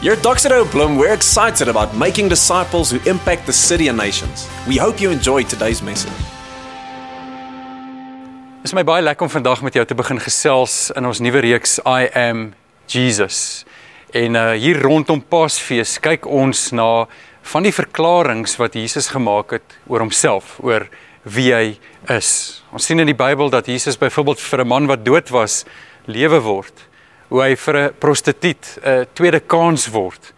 Here at Doxedo Bloom, we're excited about making disciples who impact the city and nations. We hope you enjoy today's message. Dit is my baie lekker om vandag met jou te begin gesels in ons nuwe reeks I am Jesus. En uh hier rondom Paasfees kyk ons na van die verklaringe wat Jesus gemaak het oor homself, oor wie hy is. Ons sien in die Bybel dat Jesus byvoorbeeld vir 'n man wat dood was, lewe word. Hoe hy vir 'n prostituut 'n tweede kans word.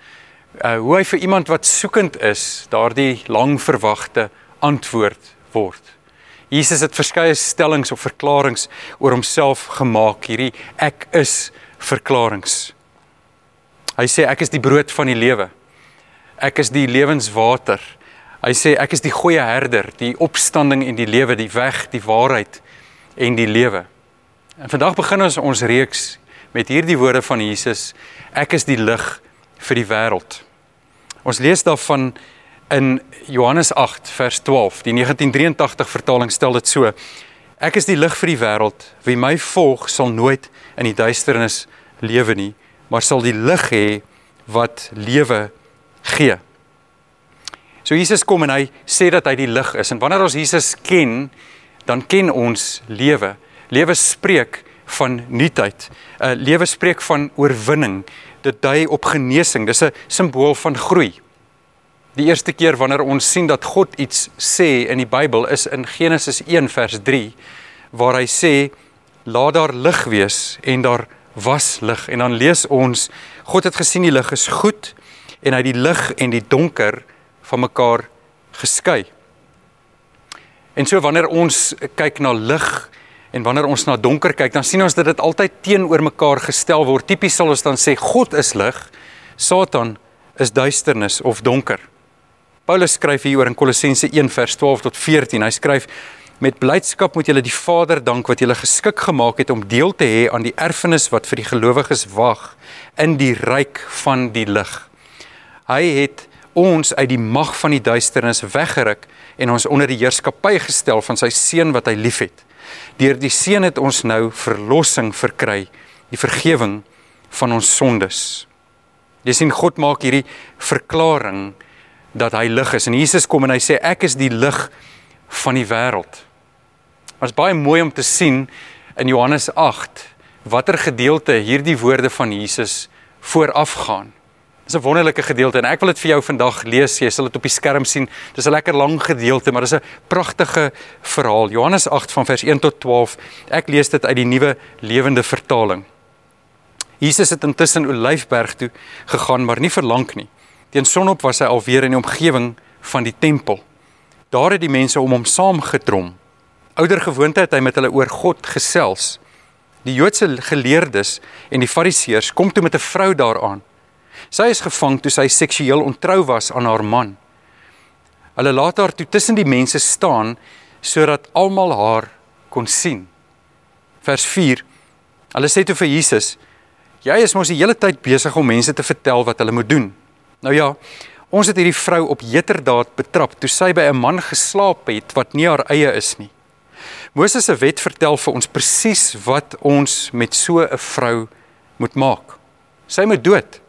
Uh hoe hy vir iemand wat soekend is, daardie lang verwagte antwoord word. Jesus het verskeie stellings of verklaringe oor homself gemaak, hierdie ek is verklaringe. Hy sê ek is die brood van die lewe. Ek is die lewenswater. Hy sê ek is die goeie herder, die opstanding en die lewe, die weg, die waarheid en die lewe. En vandag begin ons ons reeks met hierdie woorde van Jesus: Ek is die lig vir die wêreld. Ons lees daarvan in Johannes 8 vers 12. Die 1983 vertaling stel dit so: Ek is die lig vir die wêreld. Wie my volg, sal nooit in die duisternis lewe nie, maar sal die lig hê wat lewe gee. So Jesus kom en hy sê dat hy die lig is. En wanneer ons Jesus ken, dan ken ons lewe. Lewe spreek van nuutheid. 'n uh, Lewe spreek van oorwinning. Dit dui op genesing. Dis 'n simbool van groei. Die eerste keer wanneer ons sien dat God iets sê in die Bybel is in Genesis 1 vers 3 waar hy sê laat daar lig wees en daar was lig en dan lees ons God het gesien die lig is goed en hy die lig en die donker van mekaar geskei. En so wanneer ons kyk na lig en wanneer ons na donker kyk, dan sien ons dat dit altyd teenoor mekaar gestel word. Tipies sal ons dan sê God is lig, Satan is duisternis of donker. Paulus skryf hieroor in Kolossense 1 vers 12 tot 14. Hy skryf met blydskap moet julle die Vader dank wat julle geskik gemaak het om deel te hê aan die erfenis wat vir die gelowiges wag in die ryk van die lig. Hy het ons uit die mag van die duisternis weggeruk en ons onder die heerskappy gestel van sy seun wat hy liefhet. Deur die seun het ons nou verlossing verkry, die vergifnis van ons sondes. Jy sien God maak hierdie verklaring dat hy lig is en Jesus kom en hy sê ek is die lig van die wêreld. Dit is baie mooi om te sien in Johannes 8 watter gedeelte hierdie woorde van Jesus voorafgaan. Dis 'n wonderlike gedeelte en ek wil dit vir jou vandag lees. Jy sal dit op die skerm sien. Dis 'n lekker lang gedeelte, maar dis 'n pragtige verhaal. Johannes 8 van vers 1 tot 12. Ek lees dit uit die nuwe lewende vertaling. Jesus het intussen Olyfberg toe gegaan, maar nie vir lank nie. Teen sonop was hy alweer in die omgewing van die tempel. Daar het die mense om hom saamgedrom. Ouder gewoonte het hy met hulle oor God gesels. Die Joodse geleerdes en die Fariseërs kom toe met 'n vrou daaraan Sy is gevang toe sy seksueel ontrou was aan haar man. Hulle laat haar toe tussen die mense staan sodat almal haar kon sien. Vers 4. Hulle sê toe vir Jesus: "Jy is mos die hele tyd besig om mense te vertel wat hulle moet doen." Nou ja, ons het hierdie vrou op heterdaad betrap toe sy by 'n man geslaap het wat nie haar eie is nie. Moses se wet vertel vir ons presies wat ons met so 'n vrou moet maak. Sy moet dood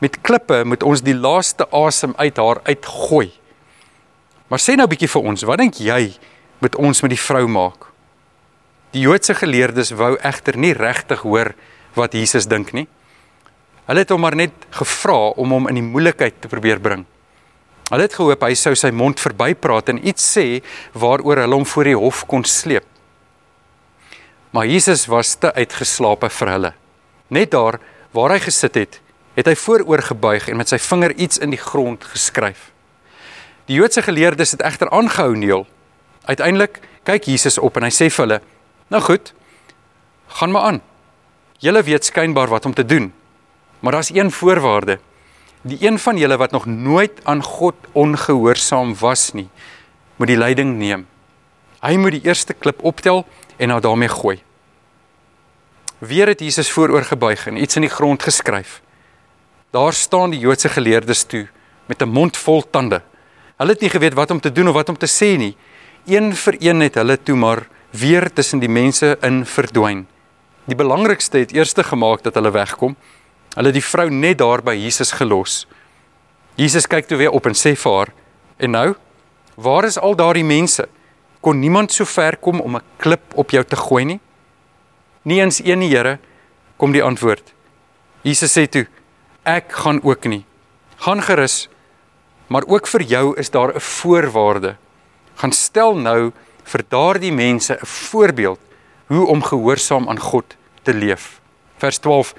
met klippe moet ons die laaste asem uit haar uitgooi. Maar sê nou 'n bietjie vir ons, wat dink jy moet ons met die vrou maak? Die Joodse geleerdes wou egter nie regtig hoor wat Jesus dink nie. Hulle het hom maar net gevra om hom in die moeilikheid te probeer bring. Hulle het gehoop hy sou sy mond verbypraat en iets sê waaroor hulle hom voor die hof kon sleep. Maar Jesus was te uitgeslape vir hulle. Net daar waar hy gesit het, het hy vooroor gebuig en met sy vinger iets in die grond geskryf. Die Joodse geleerdes het egter aangehou neel. Uiteindelik kyk Jesus op en hy sê vir hulle: "Nou goed, gaan maar aan. Julle weet skynbaar wat om te doen. Maar daar's een voorwaarde. Die een van julle wat nog nooit aan God ongehoorsaam was nie, moet die leiding neem. Hy moet die eerste klip optel en na daarmee gooi." Weer het Jesus vooroor gebuig en iets in die grond geskryf. Daar staan die Joodse geleerdes toe met 'n mond vol tande. Hulle het nie geweet wat om te doen of wat om te sê nie. Een vir een het hulle toe maar weer tussen die mense in verdwyn. Die belangrikste het eers gemaak dat hulle wegkom Hulle het die vrou net daar by Jesus gelos. Jesus kyk toe weer op en sê vir haar: "En nou, waar is al daardie mense? Kon niemand so ver kom om 'n klip op jou te gooi nie?" "Nie eens een nie, Here," kom die antwoord. Jesus sê toe: "Ek gaan ook nie. Gaan gerus, maar ook vir jou is daar 'n voorwaarde. Gaan stel nou vir daardie mense 'n voorbeeld hoe om gehoorsaam aan God te leef." Vers 12.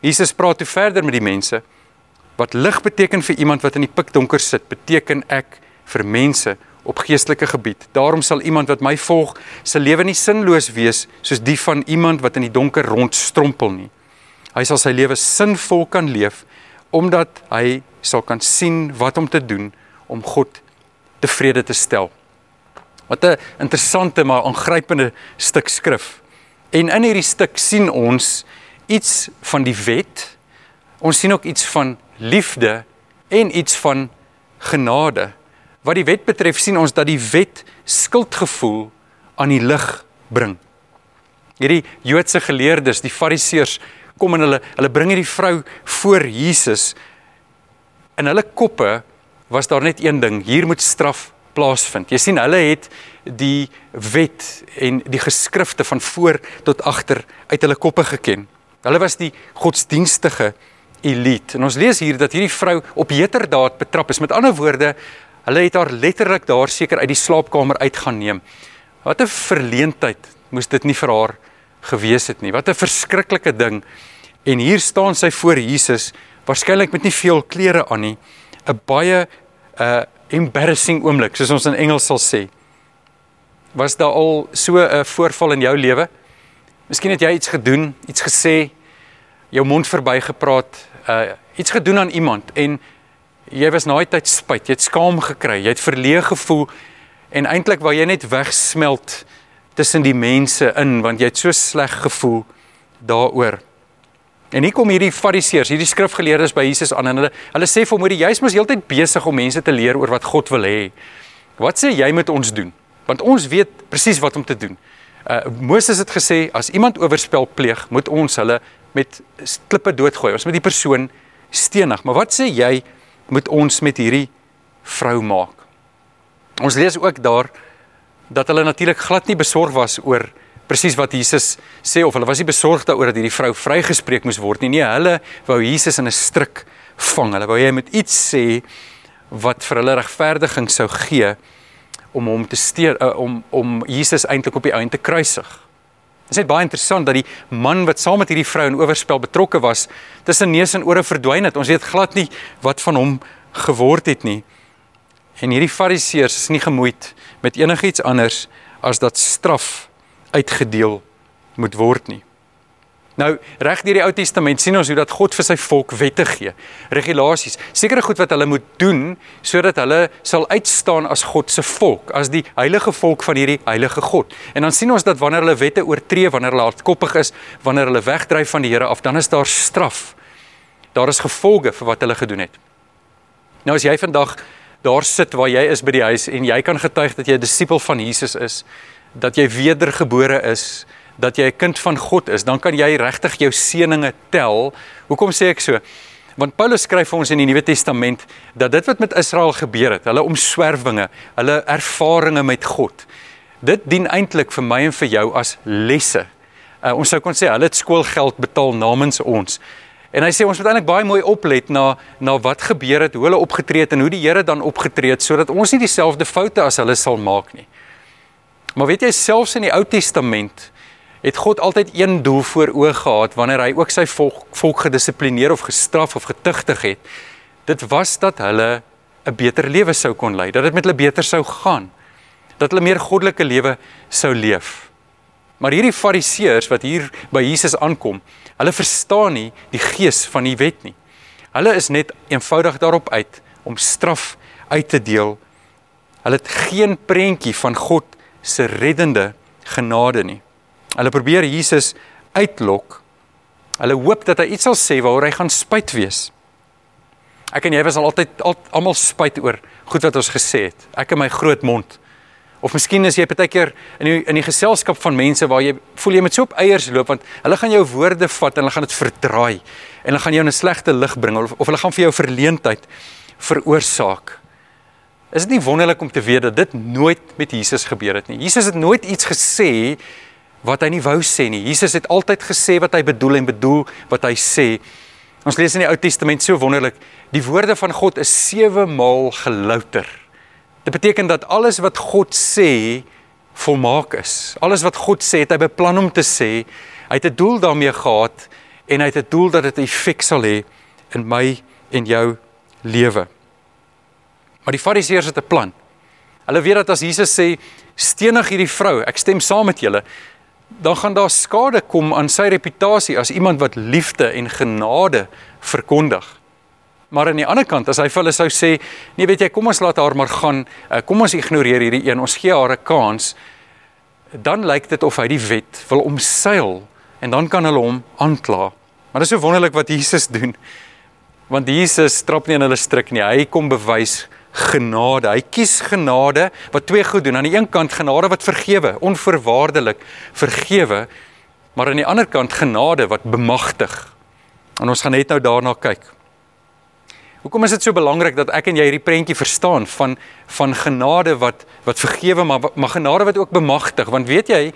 Jesus praat toe verder met die mense. Wat lig beteken vir iemand wat in die pikdonker sit, beteken ek vir mense op geestelike gebied. Daarom sal iemand wat my volg, se lewe nie sinloos wees soos die van iemand wat in die donker rondstrompel nie. Hy sal sy lewe sinvol kan leef omdat hy sal kan sien wat om te doen om God tevrede te stel. Wat 'n interessante maar aangrypende stuk skrif. En in hierdie stuk sien ons iets van die wet. Ons sien ook iets van liefde en iets van genade. Wat die wet betref sien ons dat die wet skuldgevoel aan die lig bring. Hierdie Joodse geleerdes, die Fariseërs, kom en hulle hulle bring hierdie vrou voor Jesus. In hulle koppe was daar net een ding, hier moet straf plaasvind. Jy sien, hulle het die wet en die geskrifte van voor tot agter uit hulle koppe geken. Hulle was die godsdienstige elite. En ons lees hier dat hierdie vrou op heterdaad betrap is. Met ander woorde, hulle het haar letterlik daar seker uit die slaapkamer uit gaan neem. Wat 'n verleentheid moes dit nie vir haar gewees het nie. Wat 'n verskriklike ding. En hier staan sy voor Jesus, waarskynlik met nie veel klere aan nie. 'n Baie 'n uh, embarrassing oomblik, soos ons in Engels sal sê. Was daar al so 'n voorval in jou lewe? Miskien het jy iets gedoen, iets gesê, jou mond verbygepraat, uh iets gedoen aan iemand en jy was na 'n tyd spyt, jy het skaam gekry, jy het verleë gevoel en eintlik wou jy net wegsmelt tussen die mense in want jy het so sleg gevoel daaroor. En hier kom hierdie fariseërs, hierdie skrifgeleerdes by Jesus aan en hulle hulle sê vir hom: "Jy's mos heeltyd besig om mense te leer oor wat God wil hê. Wat sê jy moet ons doen? Want ons weet presies wat om te doen." Uh Moses het gesê as iemand oorspel pleeg, moet ons hulle met klippe doodgooi. Ons moet die persoon stenig. Maar wat sê jy moet ons met hierdie vrou maak? Ons lees ook daar dat hulle natuurlik glad nie besorg was oor presies wat Jesus sê of hulle was nie besorg daaroor dat hierdie vrou vrygespreek moes word nie. Nee, hulle wou Jesus in 'n stryk vang. Hulle wou hy moet iets sê wat vir hulle regverdiging sou gee om hom te steur uh, om om Jesus eintlik op die einde te kruisig. Dit is net baie interessant dat die man wat saam met hierdie vrou in oorspel betrokke was, tussen neus en ore verdwyn het. Ons weet glad nie wat van hom geword het nie. En hierdie fariseërs is nie gemoeid met enigiets anders as dat straf uitgedeel moet word nie. Nou, reg deur die Ou Testament sien ons hoe dat God vir sy volk wette gee, regulasies, sekere goed wat hulle moet doen sodat hulle sal uitstaan as God se volk, as die heilige volk van hierdie heilige God. En dan sien ons dat wanneer hulle wette oortree, wanneer hulle hardkoppig is, wanneer hulle wegdryf van die Here af, dan is daar straf. Daar is gevolge vir wat hulle gedoen het. Nou as jy vandag daar sit waar jy is by die huis en jy kan getuig dat jy 'n disipel van Jesus is, dat jy wedergebore is, dat jy 'n kind van God is, dan kan jy regtig jou seëninge tel. Hoekom sê ek so? Want Paulus skryf vir ons in die Nuwe Testament dat dit wat met Israel gebeur het, hulle omswervinge, hulle ervarings met God, dit dien eintlik vir my en vir jou as lesse. Uh, ons sou kon sê hulle het skoolgeld betaal namens ons. En hy sê ons moet eintlik baie mooi oplet na na wat gebeur het, hoe hulle opgetree het en hoe die Here dan opgetree het sodat ons nie dieselfde foute as hulle sal maak nie. Maar weet jy selfs in die Ou Testament het God altyd een doel voor oë gehad wanneer hy ook sy volk, volk gedissiplineer of gestraf of getugtig het. Dit was dat hulle 'n beter lewe sou kon lei, dat dit met hulle beter sou gaan, dat hulle meer goddelike lewe sou leef. Maar hierdie fariseërs wat hier by Jesus aankom, hulle verstaan nie die gees van die wet nie. Hulle is net eenvoudig daarop uit om straf uit te deel. Hulle het geen prentjie van God se reddende genade nie. Hulle probeer Jesus uitlok. Hulle hoop dat hy iets sal sê waaroor hy gaan spyt wees. Ek en jy was al altyd al, almal spyt oor goed wat ons gesê het. Ek en my groot mond. Of miskien is jy partykeer in die, in die geselskap van mense waar jy voel jy moet so op eiers loop want hulle gaan jou woorde vat en hulle gaan dit verdraai en hulle gaan jou in 'n slegte lig bring of, of hulle gaan vir jou verleentheid veroorsaak. Is dit nie wonderlik om te weet dat dit nooit met Jesus gebeur het nie? Jesus het nooit iets gesê wat hy nie wou sê nie. Jesus het altyd gesê wat hy bedoel en bedoel wat hy sê. Ons lees in die Ou Testament so wonderlik, die woorde van God is 7 maal gelouter. Dit beteken dat alles wat God sê volmaak is. Alles wat God sê, het hy beplan om te sê. Hy het 'n doel daarmee gehad en hy het 'n doel dat dit 'n effek sal hê in my en jou lewe. Maar die Fariseërs het 'n plan. Hulle weet dat as Jesus sê stenig hierdie vrou, ek stem saam met julle, dan gaan daar skade kom aan sy reputasie as iemand wat liefde en genade verkondig. Maar aan die ander kant, as hy vir hulle sou sê, nee, weet jy, kom ons laat haar maar gaan, uh, kom ons ignoreer hierdie een, ons gee haar 'n kans, dan lyk dit of hy die wet wil omseil en dan kan hulle hom aankla. Maar dit is so wonderlik wat Jesus doen. Want Jesus trap nie in hulle stryk nie. Hy kom bewys genade. Hy kies genade wat twee goed doen. Aan die een kant genade wat vergewe, onvoorwaardelik vergewe, maar aan die ander kant genade wat bemagtig. En ons gaan net nou daarna kyk. Hoekom is dit so belangrik dat ek en jy hierdie prentjie verstaan van van genade wat wat vergewe maar maar genade wat ook bemagtig? Want weet jy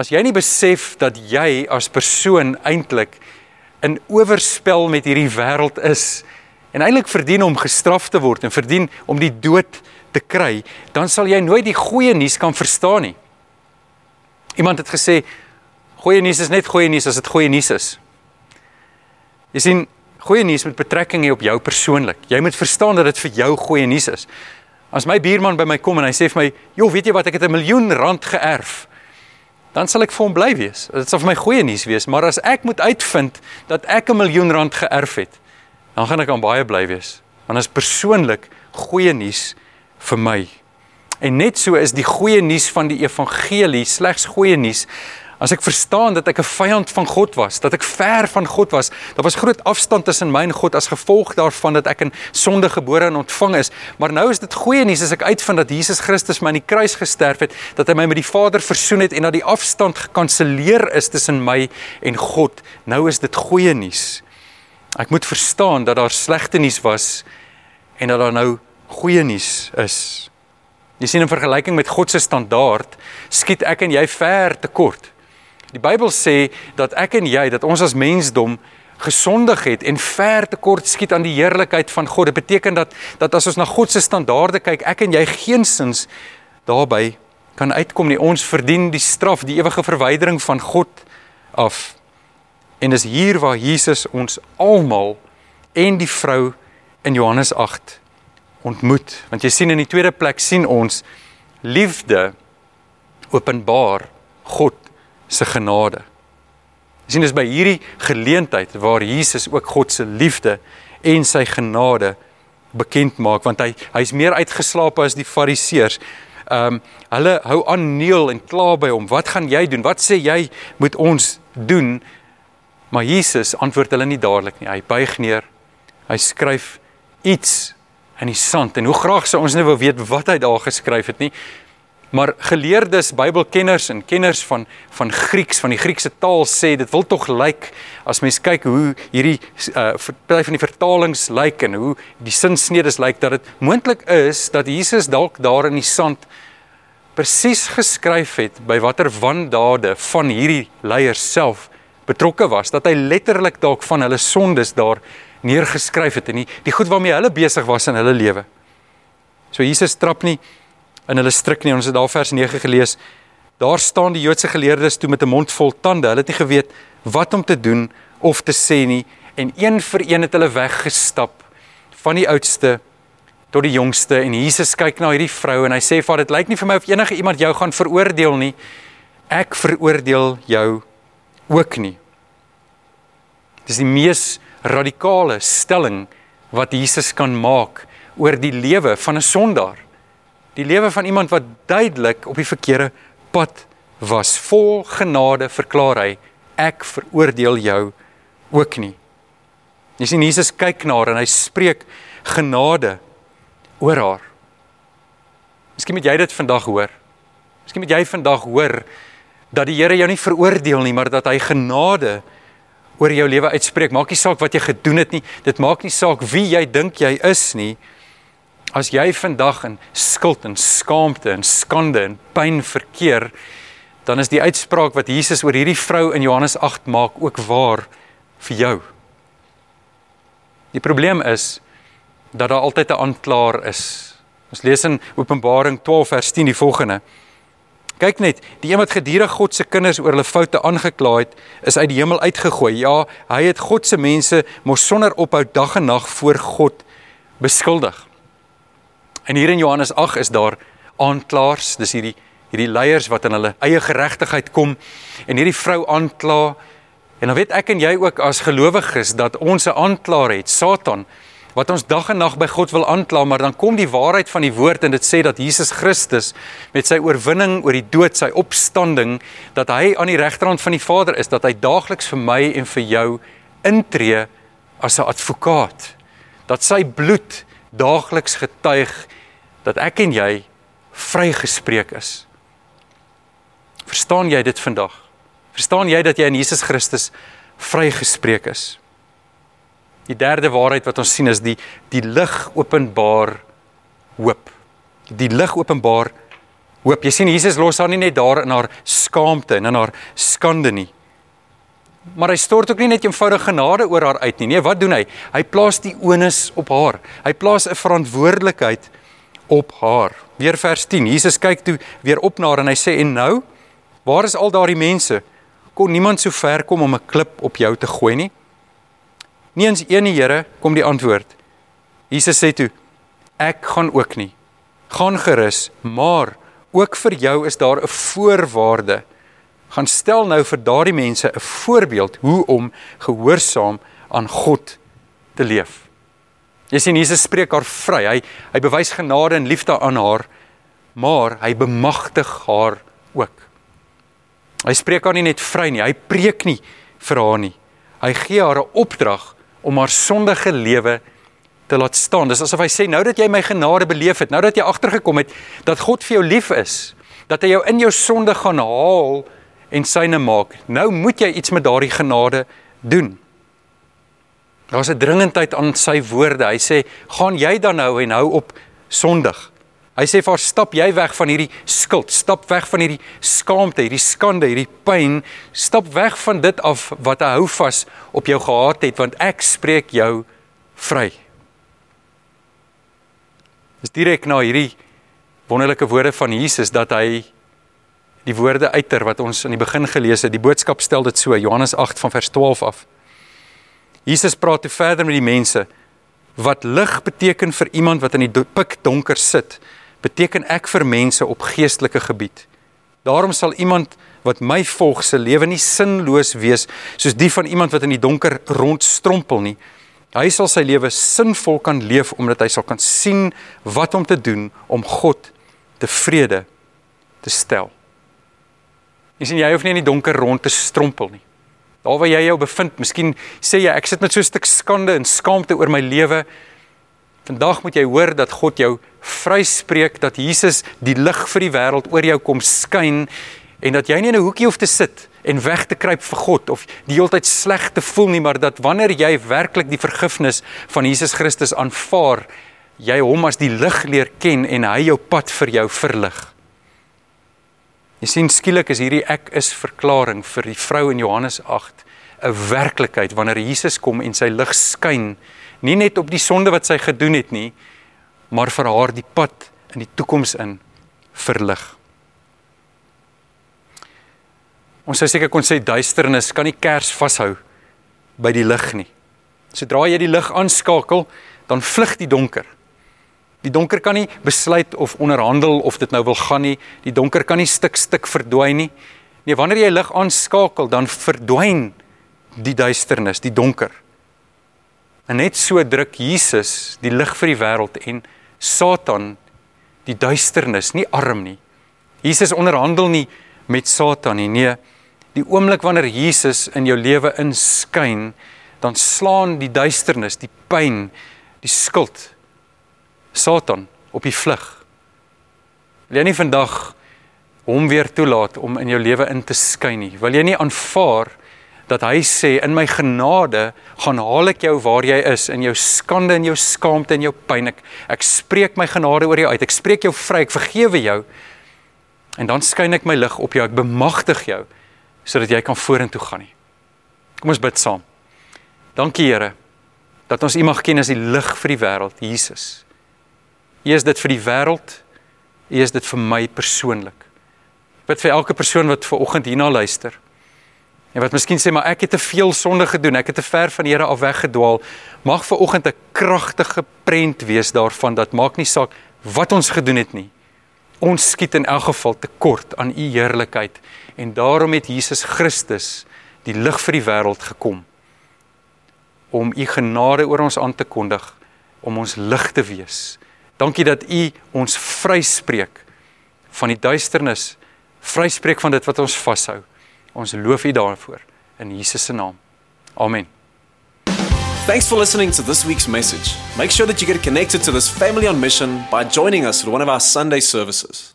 as jy nie besef dat jy as persoon eintlik in oorspel met hierdie wêreld is en eintlik verdien om gestraf te word en verdien om die dood te kry dan sal jy nooit die goeie nuus kan verstaan nie. Iemand het gesê goeie nuus is net goeie nuus as dit goeie nuus is. Jy sien goeie nuus met betrekking hê op jou persoonlik. Jy moet verstaan dat dit vir jou goeie nuus is. As my buurman by my kom en hy sê vir my, "Jo, weet jy wat, ek het 'n miljoen rand geërf." Dan sal ek vir hom bly wees. Dit sal vir my goeie nuus wees, maar as ek moet uitvind dat ek 'n miljoen rand geërf het, dan gaan ek aan baie bly wees. Want dit is persoonlik goeie nuus vir my. En net so is die goeie nuus van die evangelie slegs goeie nuus As ek verstaan dat ek 'n vyand van God was, dat ek ver van God was, daar was groot afstand tussen my en God as gevolg daarvan dat ek in sonde gebore en ontvang is. Maar nou is dit goeie nuus as ek uitvind dat Jesus Christus my aan die kruis gesterf het, dat hy my met die Vader versoen het en dat die afstand gekanselleer is tussen my en God. Nou is dit goeie nuus. Ek moet verstaan dat daar slegte nuus was en dat daar nou goeie nuus is. Jy sien in vergelyking met God se standaard, skiet ek en jy ver te kort. Die Bybel sê dat ek en jy, dat ons as mensdom gesondig het en ver tekort skiet aan die heerlikheid van God. Dit beteken dat dat as ons na God se standaarde kyk, ek en jy geensins daarbey kan uitkom nie. Ons verdien die straf, die ewige verwydering van God af. En is hier waar Jesus ons almal en die vrou in Johannes 8 ontmoet. Want jy sien in die tweede plek sien ons liefde openbaar God se genade. Jy sien dis by hierdie geleentheid waar Jesus ook God se liefde en sy genade bekend maak want hy hy's meer uitgeslaap as die fariseërs. Ehm um, hulle hou aan neel en kla by hom. Wat gaan jy doen? Wat sê jy moet ons doen? Maar Jesus antwoord hulle nie dadelik nie. Hy buig neer. Hy skryf iets in die sand en hoe graag sou ons net wou weet wat hy daar geskryf het nie. Maar geleerdes, Bybelkenners en kenners van van Grieks, van die Griekse taal sê dit wil tog lyk as mens kyk hoe hierdie uh party van die vertalings lyk en hoe die sinsnedes lyk dat dit moontlik is dat Jesus dalk daar in die sand presies geskryf het by watter wandade van hierdie leiers self betrokke was, dat hy letterlik dalk van hulle sondes daar neergeskryf het en die, die goed waarmee hulle besig was in hulle lewe. So Jesus trap nie in hulle stryk nie. Ons het daar vers 9 gelees. Daar staan die Joodse geleerdes toe met 'n mond vol tande. Hulle het nie geweet wat om te doen of te sê nie en een vir een het hulle weggestap van die oudste tot die jongste en Jesus kyk na hierdie vrou en hy sê vir dit lyk nie vir my of enige iemand jou gaan veroordeel nie. Ek veroordeel jou ook nie. Dis die mees radikale stelling wat Jesus kan maak oor die lewe van 'n sondaar. Die lewe van iemand wat duidelik op die verkeerde pad was. Vol genade verklaar hy, ek veroordeel jou ook nie. Jy sien Jesus kyk na haar en hy spreek genade oor haar. Miskien moet jy dit vandag hoor. Miskien moet jy vandag hoor dat die Here jou nie veroordeel nie, maar dat hy genade oor jou lewe uitspreek. Maak nie saak wat jy gedoen het nie. Dit maak nie saak wie jy dink jy is nie. As jy vandag in skuld en skaamte en skande en pyn verkeer, dan is die uitspraak wat Jesus oor hierdie vrou in Johannes 8 maak ook waar vir jou. Die probleem is dat daar altyd 'n aanklaer is. Ons lees in Openbaring 12 vers 10 die volgende: Kyk net, die een wat gedurig God se kinders oor hulle foute aangekla het, is uit die hemel uitgegooi. Ja, hy het God se mense mos sonder ophou dag en nag voor God beskuldig. En hier in Johannes 8 is daar aanklaers, dis hierdie hierdie leiers wat in hulle eie geregtigheid kom en hierdie vrou aankla. En dan weet ek en jy ook as gelowiges dat ons 'n aanklaer het, Satan wat ons dag en nag by God wil aankla, maar dan kom die waarheid van die woord en dit sê dat Jesus Christus met sy oorwinning oor die dood, sy opstanding, dat hy aan die regterhand van die Vader is, dat hy daagliks vir my en vir jou intree as 'n advokaat. Dat sy bloed daagliks getuig dat ek en jy vrygespreek is. Verstaan jy dit vandag? Verstaan jy dat jy in Jesus Christus vrygespreek is? Die derde waarheid wat ons sien is die die lig openbaar hoop. Die lig openbaar hoop. Jy sien Jesus los haar nie net daar in haar skaamte en in haar skande nie. Maar hy stort ook nie net eenvoudige genade oor haar uit nie. Nee, wat doen hy? Hy plaas die onus op haar. Hy plaas 'n verantwoordelikheid op haar. Weer vers 10. Jesus kyk toe weer op na haar en hy sê en nou, waar is al daardie mense? Kon niemand so ver kom om 'n klip op jou te gooi nie? Nie eens een nie, Here, kom die antwoord. Jesus sê toe: Ek gaan ook nie. Gaan gerus, maar ook vir jou is daar 'n voorwaarde. Gaan stel nou vir daardie mense 'n voorbeeld hoe om gehoorsaam aan God te leef. Jy sien Jesus spreek haar vry. Hy hy bewys genade en liefde aan haar, maar hy bemagtig haar ook. Hy spreek haar nie net vry nie, hy preek nie vir haar nie. Hy gee haar 'n opdrag om haar sondige lewe te laat staan. Dis asof hy sê nou dat jy my genade beleef het, nou dat jy agtergekom het dat God vir jou lief is, dat hy jou in jou sonde gaan haal en syne maak. Nou moet jy iets met daardie genade doen. Daar's 'n dringendheid aan sy woorde. Hy sê, "Gaan jy dan nou en hou op sondig?" Hy sê vir stap jy weg van hierdie skuld, stap weg van hierdie skaamte, hierdie skande, hierdie pyn, stap weg van dit af wat hy hou vas op jou gehaat het want ek spreek jou vry. Dis direk na hierdie wonderlike woorde van Jesus dat hy die woorde uiter wat ons aan die begin gelees het, die boodskap stel dit so Johannes 8 van vers 12 af. Jesus praat toe verder met die mense wat lig beteken vir iemand wat in die pik donker sit beteken ek vir mense op geestelike gebied. Daarom sal iemand wat my volg se lewe nie sinloos wees soos die van iemand wat in die donker rondstrompel nie. Hy sal sy lewe sinvol kan leef omdat hy sal kan sien wat om te doen om God tevrede te stel. Jy sien jy hoef nie in die donker rond te strompel nie. Daar waar jy jou bevind, miskien sê jy ek sit met so 'n stuk skande en skaamte oor my lewe. Vandag moet jy hoor dat God jou vryspreek dat Jesus die lig vir die wêreld oor jou kom skyn en dat jy nie in 'n hoekie hoef te sit en weg te kruip vir God of die hele tyd sleg te voel nie, maar dat wanneer jy werklik die vergifnis van Jesus Christus aanvaar, jy hom as die lig leer ken en hy jou pad vir jou verlig. Jy sien skielik is hierdie ek is verklaring vir die vrou in Johannes 8 'n werklikheid wanneer Jesus kom en sy lig skyn nie net op die sonde wat sy gedoen het nie, maar vir haar die pad in die toekoms in verlig. Ons sou seker kon sê duisternis kan nie kers vashou by die lig nie. Sodra jy die lig aanskakel, dan vlug die donker. Die donker kan nie besluit of onderhandel of dit nou wil gaan nie. Die donker kan nie stuk stuk verdwyn nie. Nee, wanneer jy lig aanskakel, dan verdwyn die duisternis, die donker. En net so druk Jesus die lig vir die wêreld en Satan die duisternis nie arm nie. Jesus onderhandel nie met Satan nie. Nee, die oomblik wanneer Jesus in jou lewe inskyn, dan slaan die duisternis, die pyn, die skuld Satan op die vlug. Wil jy nie vandag hom weer toelaat om in jou lewe in te skyn nie. Wil jy nie aanvaar dat hy sê in my genade gaan haal ek jou waar jy is in jou skande en jou skaamte en jou pyn. Ek ek spreek my genade oor jou uit. Ek spreek jou vry. Ek vergewe jou. En dan skyn ek my lig op jou. Ek bemagtig jou sodat jy kan vorentoe gaan nie. Kom ons bid saam. Dankie Here dat ons U mag ken as die lig vir die wêreld Jesus U is dit vir die wêreld U is dit vir my persoonlik bid vir elke persoon wat ver oggend hierna luister En wat miskien sê maar ek het te veel sonde gedoen, ek het te ver van die Here af weggedwaal. Mag ver oggend 'n kragtige prent wees daarvan dat maak nie saak wat ons gedoen het nie. Ons skiet in elk geval tekort aan u heerlikheid en daarom het Jesus Christus die lig vir die wêreld gekom om u genade oor ons aan te kondig om ons lig te wees. Dankie dat u ons vryspreek van die duisternis, vryspreek van dit wat ons vashou. Ons loof U daarvoor in Jesus se naam. Amen. Thanks for listening to this week's message. Make sure that you get connected to this family on mission by joining us at one of our Sunday services.